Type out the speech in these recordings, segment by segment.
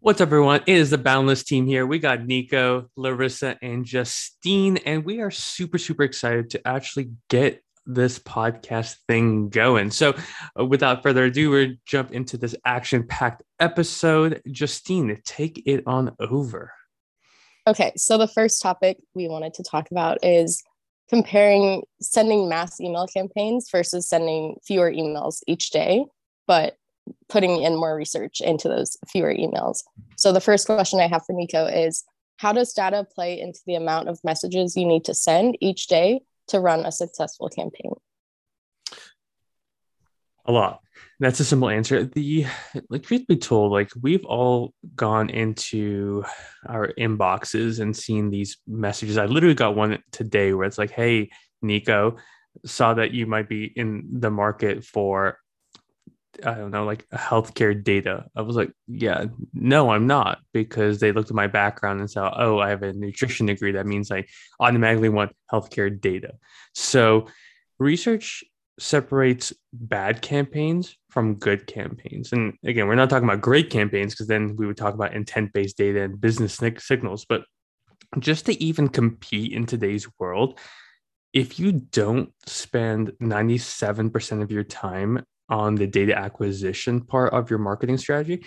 What's up, everyone? It is the Boundless team here. We got Nico, Larissa, and Justine, and we are super, super excited to actually get this podcast thing going. So, uh, without further ado, we're jump into this action packed episode. Justine, take it on over. Okay, so the first topic we wanted to talk about is comparing sending mass email campaigns versus sending fewer emails each day, but putting in more research into those fewer emails. So the first question I have for Nico is how does data play into the amount of messages you need to send each day to run a successful campaign? A lot. That's a simple answer. The like truth be told, like we've all gone into our inboxes and seen these messages. I literally got one today where it's like, "Hey, Nico, saw that you might be in the market for I don't know, like healthcare data. I was like, yeah, no, I'm not, because they looked at my background and said, oh, I have a nutrition degree. That means I automatically want healthcare data. So research separates bad campaigns from good campaigns. And again, we're not talking about great campaigns because then we would talk about intent based data and business signals. But just to even compete in today's world, if you don't spend 97% of your time on the data acquisition part of your marketing strategy,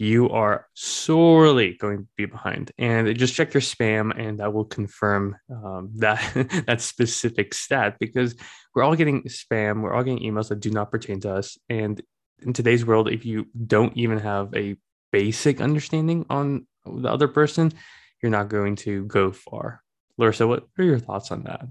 you are sorely going to be behind. And just check your spam, and that will confirm um, that that specific stat because we're all getting spam, we're all getting emails that do not pertain to us. And in today's world, if you don't even have a basic understanding on the other person, you're not going to go far. Larissa, what are your thoughts on that?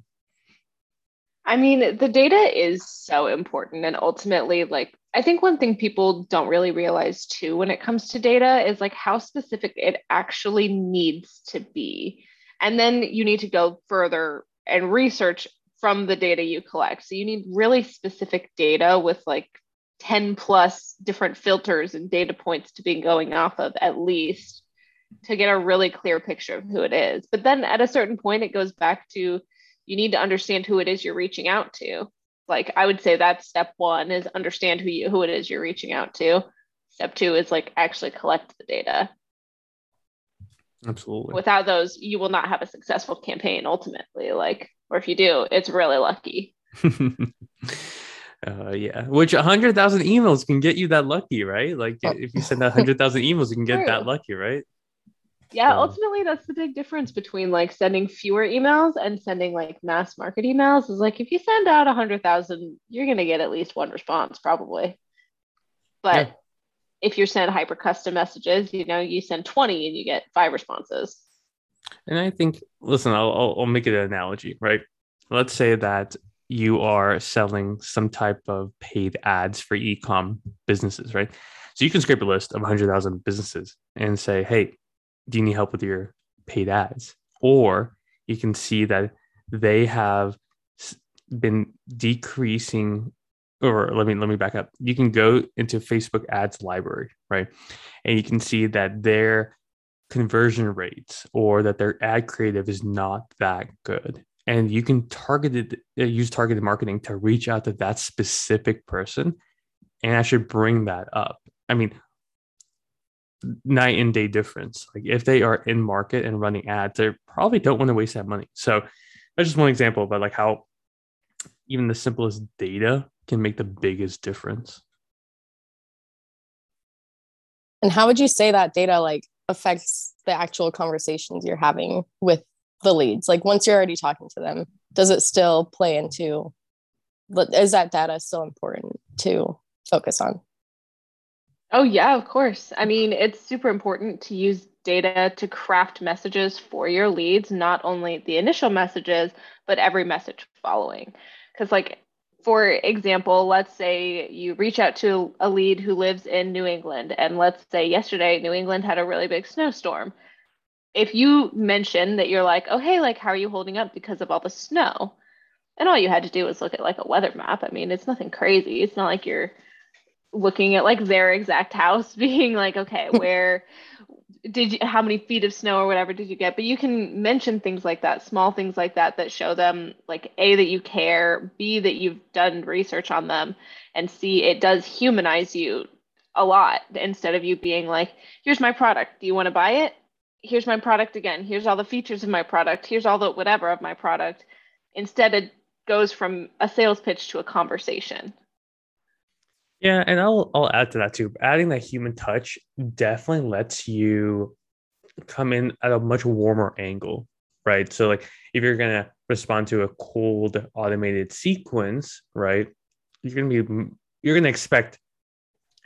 I mean, the data is so important. And ultimately, like, I think one thing people don't really realize too when it comes to data is like how specific it actually needs to be. And then you need to go further and research from the data you collect. So you need really specific data with like 10 plus different filters and data points to be going off of at least to get a really clear picture of who it is. But then at a certain point, it goes back to you need to understand who it is you're reaching out to. Like I would say that's step one is understand who you who it is you're reaching out to. Step two is like actually collect the data. Absolutely. Without those, you will not have a successful campaign ultimately. Like, or if you do, it's really lucky. uh, yeah, which a hundred thousand emails can get you that lucky, right? Like, oh. if you send hundred thousand emails, you can get True. that lucky, right? Yeah um, ultimately that's the big difference between like sending fewer emails and sending like mass market emails is like if you send out a hundred thousand you're going to get at least one response probably. But yeah. if you send hyper custom messages you know you send 20 and you get five responses. And i think listen i'll, I'll, I'll make it an analogy right? Let's say that you are selling some type of paid ads for e-com businesses right? So you can scrape a list of 100000 businesses and say hey do you need help with your paid ads? Or you can see that they have been decreasing or let me let me back up. You can go into Facebook ads library, right? And you can see that their conversion rates or that their ad creative is not that good. And you can target it, uh, use targeted marketing to reach out to that specific person and actually bring that up. I mean, night and day difference. Like if they are in market and running ads, they probably don't want to waste that money. So that's just one example but like how even the simplest data can make the biggest difference. And how would you say that data like affects the actual conversations you're having with the leads? Like once you're already talking to them, does it still play into is that data still important to focus on? Oh, yeah, of course. I mean, it's super important to use data to craft messages for your leads, not only the initial messages, but every message following. Because, like, for example, let's say you reach out to a lead who lives in New England, and let's say yesterday New England had a really big snowstorm. If you mention that you're like, oh, hey, like, how are you holding up because of all the snow? And all you had to do was look at like a weather map. I mean, it's nothing crazy. It's not like you're looking at like their exact house being like okay where did you how many feet of snow or whatever did you get but you can mention things like that small things like that that show them like a that you care b that you've done research on them and c it does humanize you a lot instead of you being like, here's my product. Do you want to buy it? Here's my product again. Here's all the features of my product. Here's all the whatever of my product. Instead, it goes from a sales pitch to a conversation. Yeah, and I'll I'll add to that too. Adding that human touch definitely lets you come in at a much warmer angle, right? So like if you're gonna respond to a cold automated sequence, right? You're gonna be you're gonna expect,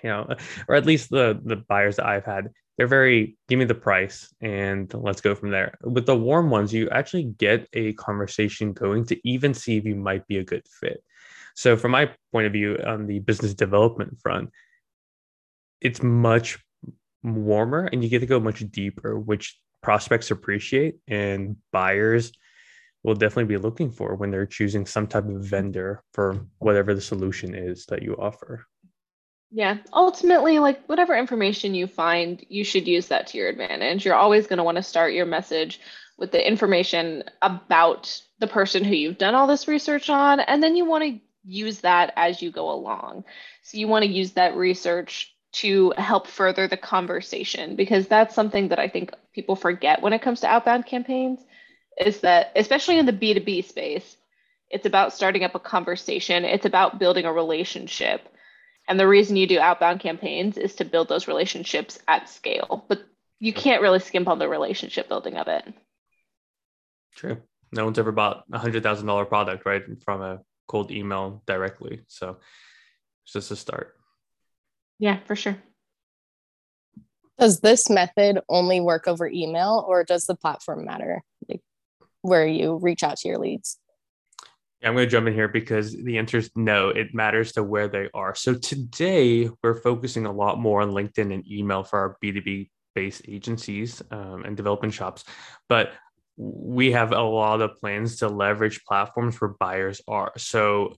you know, or at least the the buyers that I've had, they're very give me the price and let's go from there. With the warm ones, you actually get a conversation going to even see if you might be a good fit. So, from my point of view on the business development front, it's much warmer and you get to go much deeper, which prospects appreciate and buyers will definitely be looking for when they're choosing some type of vendor for whatever the solution is that you offer. Yeah, ultimately, like whatever information you find, you should use that to your advantage. You're always going to want to start your message with the information about the person who you've done all this research on, and then you want to use that as you go along. So you want to use that research to help further the conversation because that's something that I think people forget when it comes to outbound campaigns is that especially in the B2B space, it's about starting up a conversation, it's about building a relationship. And the reason you do outbound campaigns is to build those relationships at scale. But you can't really skimp on the relationship building of it. True. No one's ever bought a hundred thousand dollar product, right? From a cold email directly. So it's just a start. Yeah, for sure. Does this method only work over email or does the platform matter? Like where you reach out to your leads? Yeah, I'm going to jump in here because the answer is no, it matters to where they are. So today we're focusing a lot more on LinkedIn and email for our B2B based agencies um, and development shops. But we have a lot of plans to leverage platforms where buyers are. So,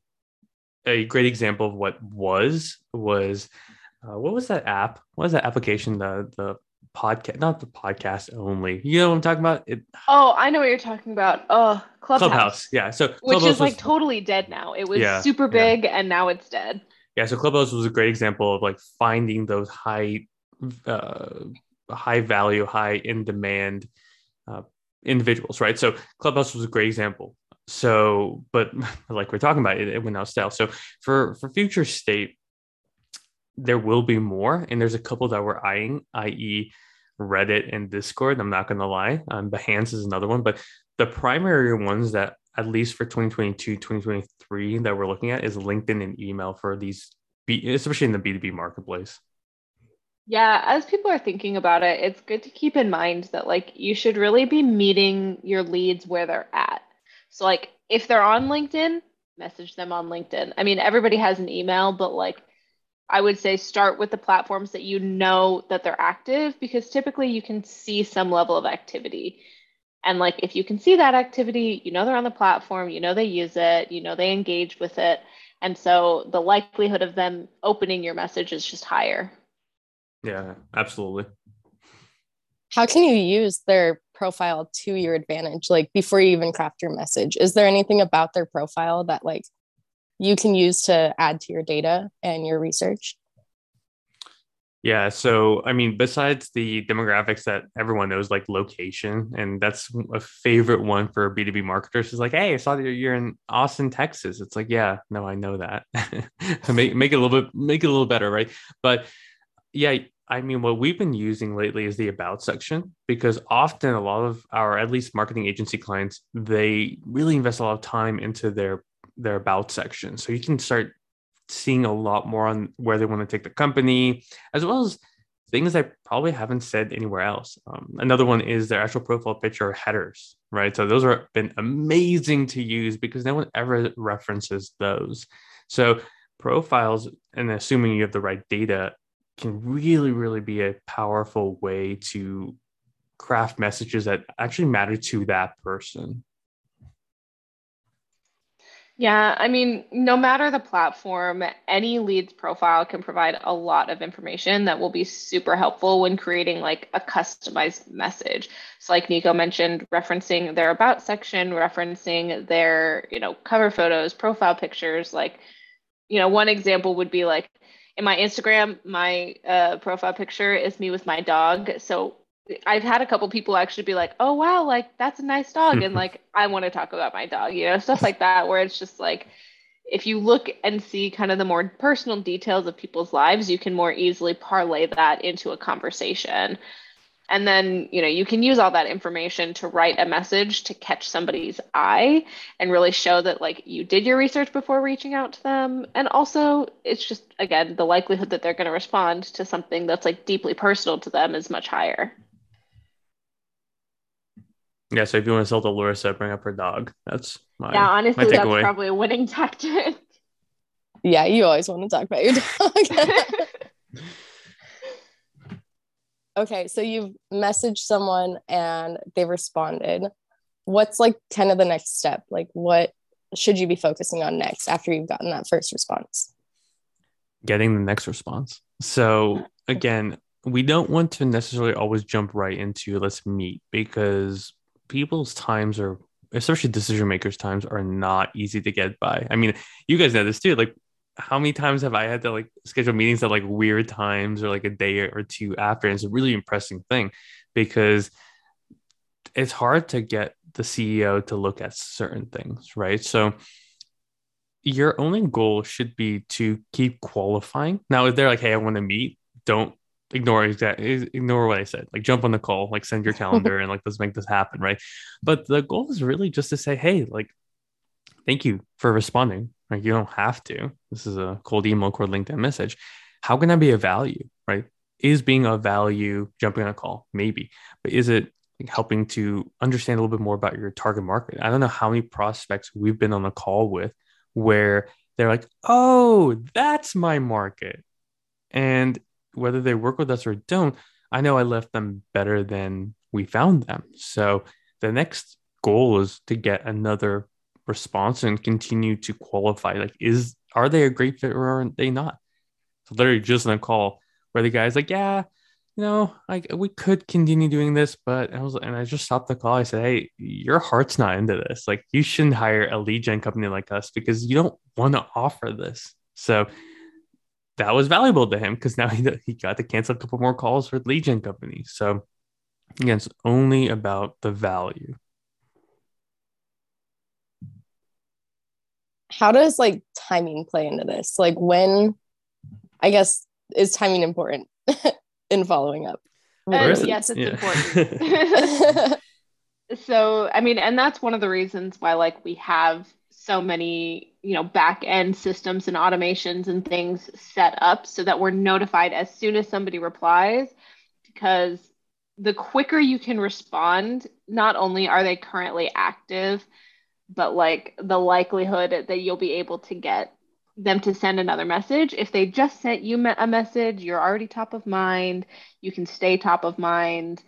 a great example of what was was uh, what was that app? What was that application? The the podcast, not the podcast only. You know what I'm talking about? It, oh, I know what you're talking about. Oh, Clubhouse. Clubhouse. Yeah. So Clubhouse which is like was, totally dead now. It was yeah, super big yeah. and now it's dead. Yeah. So Clubhouse was a great example of like finding those high, uh, high value, high in demand uh, individuals, right? So Clubhouse was a great example. So, but like we're talking about, it, it went out stale. So for for future state, there will be more, and there's a couple that we're eyeing, i.e., Reddit and Discord. I'm not going to lie. Um, Behance is another one, but the primary ones that at least for 2022, 2023 that we're looking at is LinkedIn and email for these, especially in the B2B marketplace. Yeah, as people are thinking about it, it's good to keep in mind that like you should really be meeting your leads where they're at. So like if they're on LinkedIn, message them on LinkedIn. I mean, everybody has an email, but like I would say start with the platforms that you know that they're active because typically you can see some level of activity. And like if you can see that activity, you know they're on the platform, you know they use it, you know they engage with it. And so the likelihood of them opening your message is just higher. Yeah, absolutely. How can you use their profile to your advantage? Like before you even craft your message, is there anything about their profile that like you can use to add to your data and your research? Yeah. So, I mean, besides the demographics that everyone knows, like location, and that's a favorite one for B2B marketers is like, hey, I saw that you're in Austin, Texas. It's like, yeah, no, I know that. make, make it a little bit, make it a little better. Right. But yeah, I mean, what we've been using lately is the about section because often a lot of our, at least marketing agency clients, they really invest a lot of time into their their about section. So you can start seeing a lot more on where they want to take the company, as well as things I probably haven't said anywhere else. Um, another one is their actual profile picture headers, right? So those have been amazing to use because no one ever references those. So profiles, and assuming you have the right data, can really, really be a powerful way to craft messages that actually matter to that person. Yeah, I mean, no matter the platform, any leads profile can provide a lot of information that will be super helpful when creating like a customized message. So like Nico mentioned, referencing their about section, referencing their, you know, cover photos, profile pictures, like, you know, one example would be like, in my Instagram, my uh, profile picture is me with my dog. So I've had a couple people actually be like, "Oh wow, like that's a nice dog," and like I want to talk about my dog, you know, stuff like that, where it's just like if you look and see kind of the more personal details of people's lives, you can more easily parlay that into a conversation. And then, you know, you can use all that information to write a message to catch somebody's eye and really show that like you did your research before reaching out to them. And also, it's just again, the likelihood that they're going to respond to something that's like deeply personal to them is much higher. Yeah, so if you want to sell to Larissa, bring up her dog. That's my yeah. Honestly, my that's probably a winning tactic. Yeah, you always want to talk about your dog. okay, so you've messaged someone and they responded. What's like kind of the next step? Like, what should you be focusing on next after you've gotten that first response? Getting the next response. So again, we don't want to necessarily always jump right into let's meet because people's times are especially decision makers times are not easy to get by i mean you guys know this too like how many times have i had to like schedule meetings at like weird times or like a day or two after and it's a really impressive thing because it's hard to get the ceo to look at certain things right so your only goal should be to keep qualifying now if they're like hey i want to meet don't ignore exact ignore what I said. Like jump on the call, like send your calendar and like let's make this happen, right? But the goal is really just to say, hey, like thank you for responding. Like you don't have to. This is a cold email, cold LinkedIn message. How can I be a value, right? Is being a value jumping on a call? Maybe. But is it helping to understand a little bit more about your target market? I don't know how many prospects we've been on a call with where they're like, oh, that's my market. And whether they work with us or don't, I know I left them better than we found them. So the next goal is to get another response and continue to qualify. Like, is are they a great fit or are they not? So literally just on a call where the guy's like, yeah, you know, like we could continue doing this, but I was and I just stopped the call. I said, Hey, your heart's not into this. Like you shouldn't hire a lead gen company like us because you don't want to offer this. So that was valuable to him because now he, he got to cancel a couple more calls for lead gen companies. So again, it's only about the value. How does like timing play into this? Like when, I guess, is timing important in following up? Uh, yes, it's yeah. important. so, I mean, and that's one of the reasons why like we have so many you know back end systems and automations and things set up so that we're notified as soon as somebody replies because the quicker you can respond not only are they currently active but like the likelihood that you'll be able to get them to send another message if they just sent you a message you're already top of mind you can stay top of mind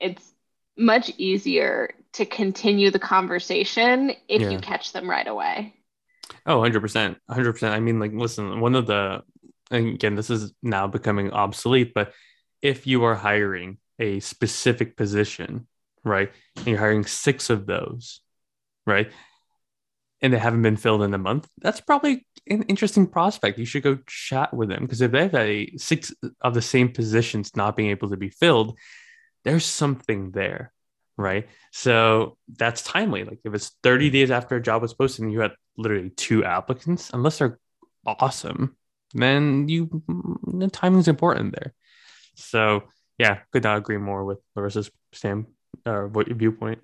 it's much easier to continue the conversation if yeah. you catch them right away. Oh, 100%. 100%. I mean, like, listen, one of the, again, this is now becoming obsolete, but if you are hiring a specific position, right, and you're hiring six of those, right, and they haven't been filled in a month, that's probably an interesting prospect. You should go chat with them because if they have a six of the same positions not being able to be filled, there's something there right? So that's timely. Like if it's 30 days after a job was posted and you had literally two applicants, unless they're awesome, then you the timing's important there. So yeah, could not agree more with Larissa's stand or uh, viewpoint.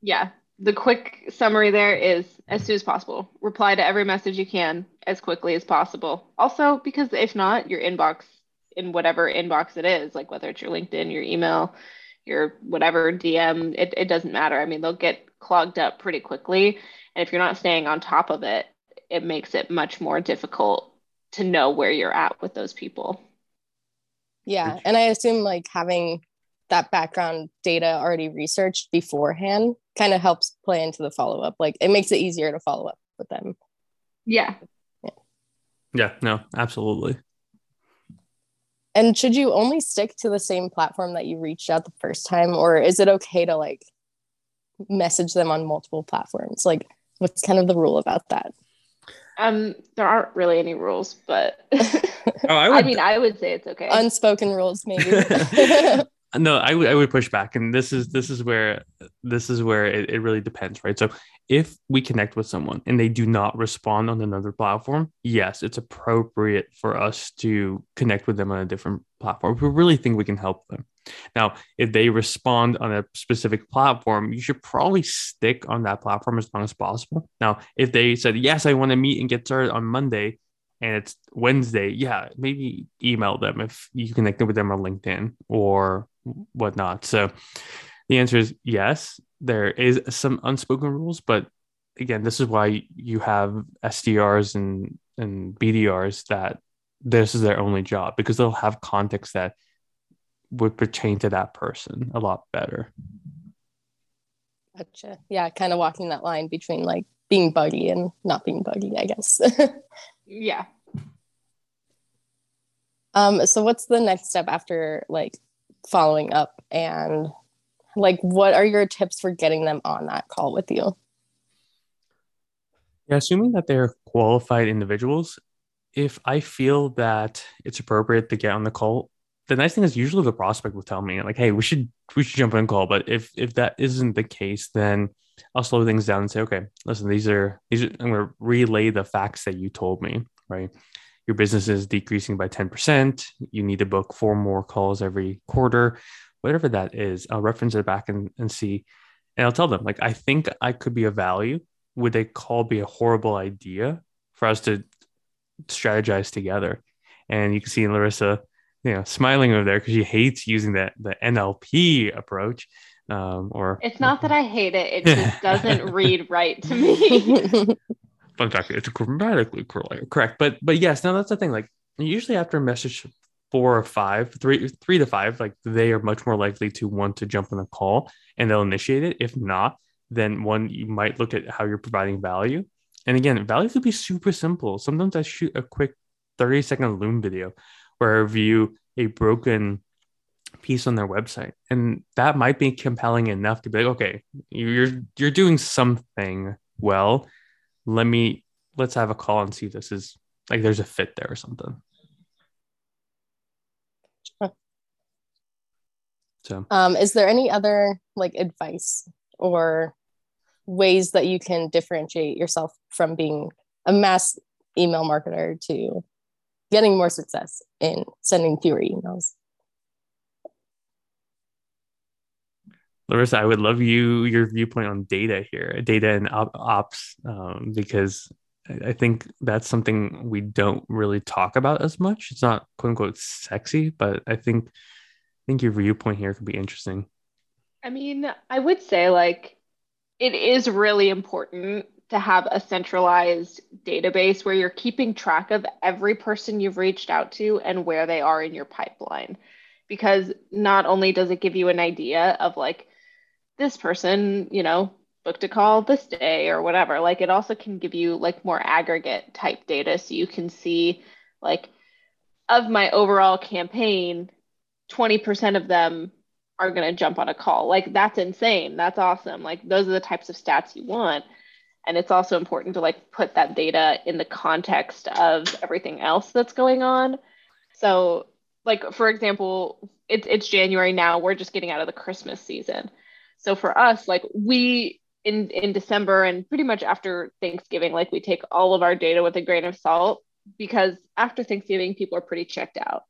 Yeah. The quick summary there is as soon as possible. Reply to every message you can as quickly as possible. Also, because if not, your inbox in whatever inbox it is, like whether it's your LinkedIn, your email, your whatever DM, it, it doesn't matter. I mean, they'll get clogged up pretty quickly. And if you're not staying on top of it, it makes it much more difficult to know where you're at with those people. Yeah. And I assume like having that background data already researched beforehand kind of helps play into the follow up. Like it makes it easier to follow up with them. Yeah. Yeah. Yeah. No, absolutely. And should you only stick to the same platform that you reached out the first time, or is it okay to like message them on multiple platforms? Like, what's kind of the rule about that? Um, there aren't really any rules, but Oh, I, I mean, I would say it's okay. Unspoken rules, maybe. no, I would would push back, and this is this is where this is where it, it really depends, right? So if we connect with someone and they do not respond on another platform, yes, it's appropriate for us to connect with them on a different platform. If we really think we can help them. Now, if they respond on a specific platform, you should probably stick on that platform as long as possible. Now, if they said, Yes, I want to meet and get started on Monday, and it's Wednesday, yeah, maybe email them if you connected with them on LinkedIn or whatnot. So the answer is yes, there is some unspoken rules, but again, this is why you have SDRs and, and BDRs that this is their only job because they'll have context that would pertain to that person a lot better. Gotcha. Yeah, kind of walking that line between like being buggy and not being buggy, I guess. yeah. Um, so what's the next step after like following up and like what are your tips for getting them on that call with you? Yeah, assuming that they're qualified individuals, if I feel that it's appropriate to get on the call, the nice thing is usually the prospect will tell me like, "Hey, we should we should jump on call." But if if that isn't the case, then I'll slow things down and say, "Okay, listen, these are these are I'm going to relay the facts that you told me, right? Your business is decreasing by ten percent. You need to book four more calls every quarter, whatever that is. I'll reference it back and, and see, and I'll tell them like, I think I could be a value. Would a call be a horrible idea for us to strategize together?" And you can see Larissa you know smiling over there because she hates using that the NLP approach. Um, or it's not that I hate it; it just doesn't read right to me. exactly, it's grammatically correct, but but yes, now that's the thing. Like usually after a message four or five, three three to five, like they are much more likely to want to jump on a call and they'll initiate it. If not, then one you might look at how you're providing value. And again, value could be super simple. Sometimes I shoot a quick 30 second Loom video where I review a broken piece on their website and that might be compelling enough to be like okay you're you're doing something well let me let's have a call and see if this is like there's a fit there or something. So. Um is there any other like advice or ways that you can differentiate yourself from being a mass email marketer to getting more success in sending fewer emails. Larissa, I would love you your viewpoint on data here, data and op- ops, um, because I think that's something we don't really talk about as much. It's not quote unquote sexy, but I think I think your viewpoint here could be interesting. I mean, I would say like it is really important to have a centralized database where you're keeping track of every person you've reached out to and where they are in your pipeline. Because not only does it give you an idea of like, this person, you know, booked a call this day or whatever, like it also can give you like more aggregate type data. So you can see, like, of my overall campaign, 20% of them are going to jump on a call. Like, that's insane. That's awesome. Like, those are the types of stats you want and it's also important to like put that data in the context of everything else that's going on so like for example it's it's january now we're just getting out of the christmas season so for us like we in in december and pretty much after thanksgiving like we take all of our data with a grain of salt because after thanksgiving people are pretty checked out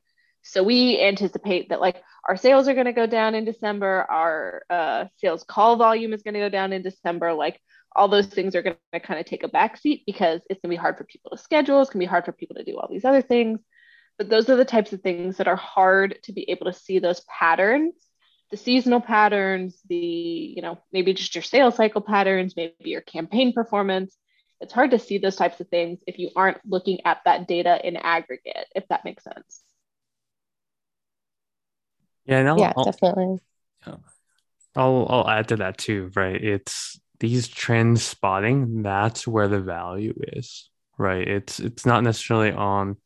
so we anticipate that like our sales are going to go down in december our uh, sales call volume is going to go down in december like all those things are going to kind of take a backseat because it's going to be hard for people to schedule. It's going to be hard for people to do all these other things. But those are the types of things that are hard to be able to see those patterns, the seasonal patterns, the, you know, maybe just your sales cycle patterns, maybe your campaign performance. It's hard to see those types of things if you aren't looking at that data in aggregate, if that makes sense. Yeah, I'll, yeah, I'll, definitely. I'll I'll add to that too, right? It's these trends spotting, that's where the value is, right? It's it's not necessarily on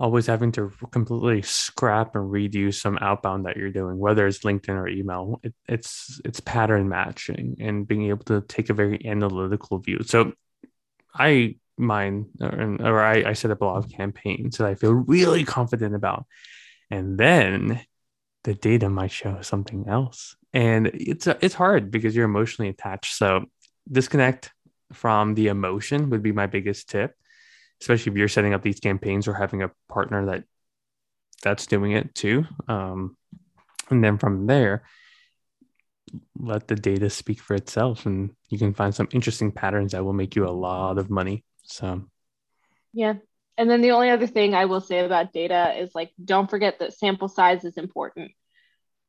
always having to completely scrap and redo some outbound that you're doing, whether it's LinkedIn or email. It, it's it's pattern matching and being able to take a very analytical view. So I mine or, or I, I set up a lot of campaigns that I feel really confident about. And then the data might show something else. And it's it's hard because you're emotionally attached. So disconnect from the emotion would be my biggest tip, especially if you're setting up these campaigns or having a partner that that's doing it too. Um, and then from there, let the data speak for itself, and you can find some interesting patterns that will make you a lot of money. So, yeah. And then the only other thing I will say about data is like, don't forget that sample size is important.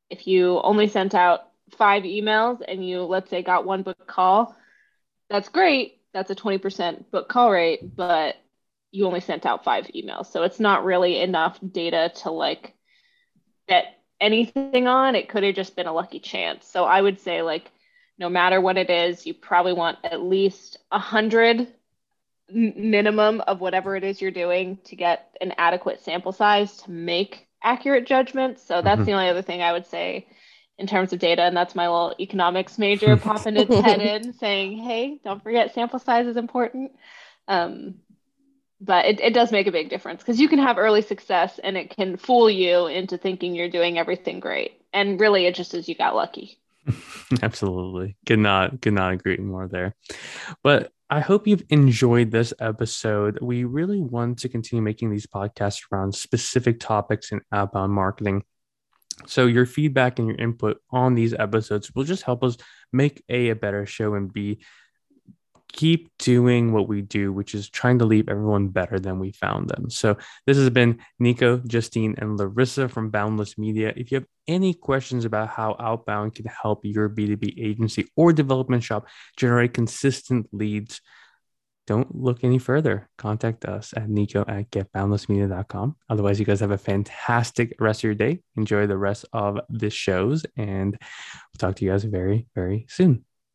If you only sent out five emails and you, let's say, got one book call, that's great. That's a 20% book call rate, but you only sent out five emails. So it's not really enough data to like bet anything on. It could have just been a lucky chance. So I would say, like, no matter what it is, you probably want at least a hundred minimum of whatever it is you're doing to get an adequate sample size to make accurate judgments. So that's mm-hmm. the only other thing I would say in terms of data. And that's my little economics major popping its head in saying, hey, don't forget sample size is important. Um, but it, it does make a big difference because you can have early success and it can fool you into thinking you're doing everything great. And really, it just is you got lucky. Absolutely. Could not, could not agree more there. But I hope you've enjoyed this episode. We really want to continue making these podcasts around specific topics in outbound uh, marketing. So your feedback and your input on these episodes will just help us make a a better show and b keep doing what we do, which is trying to leave everyone better than we found them. So this has been Nico, Justine, and Larissa from Boundless Media. If you have any questions about how Outbound can help your B2B agency or development shop generate consistent leads, don't look any further. Contact us at nico at getboundlessmedia.com. Otherwise, you guys have a fantastic rest of your day. Enjoy the rest of the shows, and we'll talk to you guys very, very soon.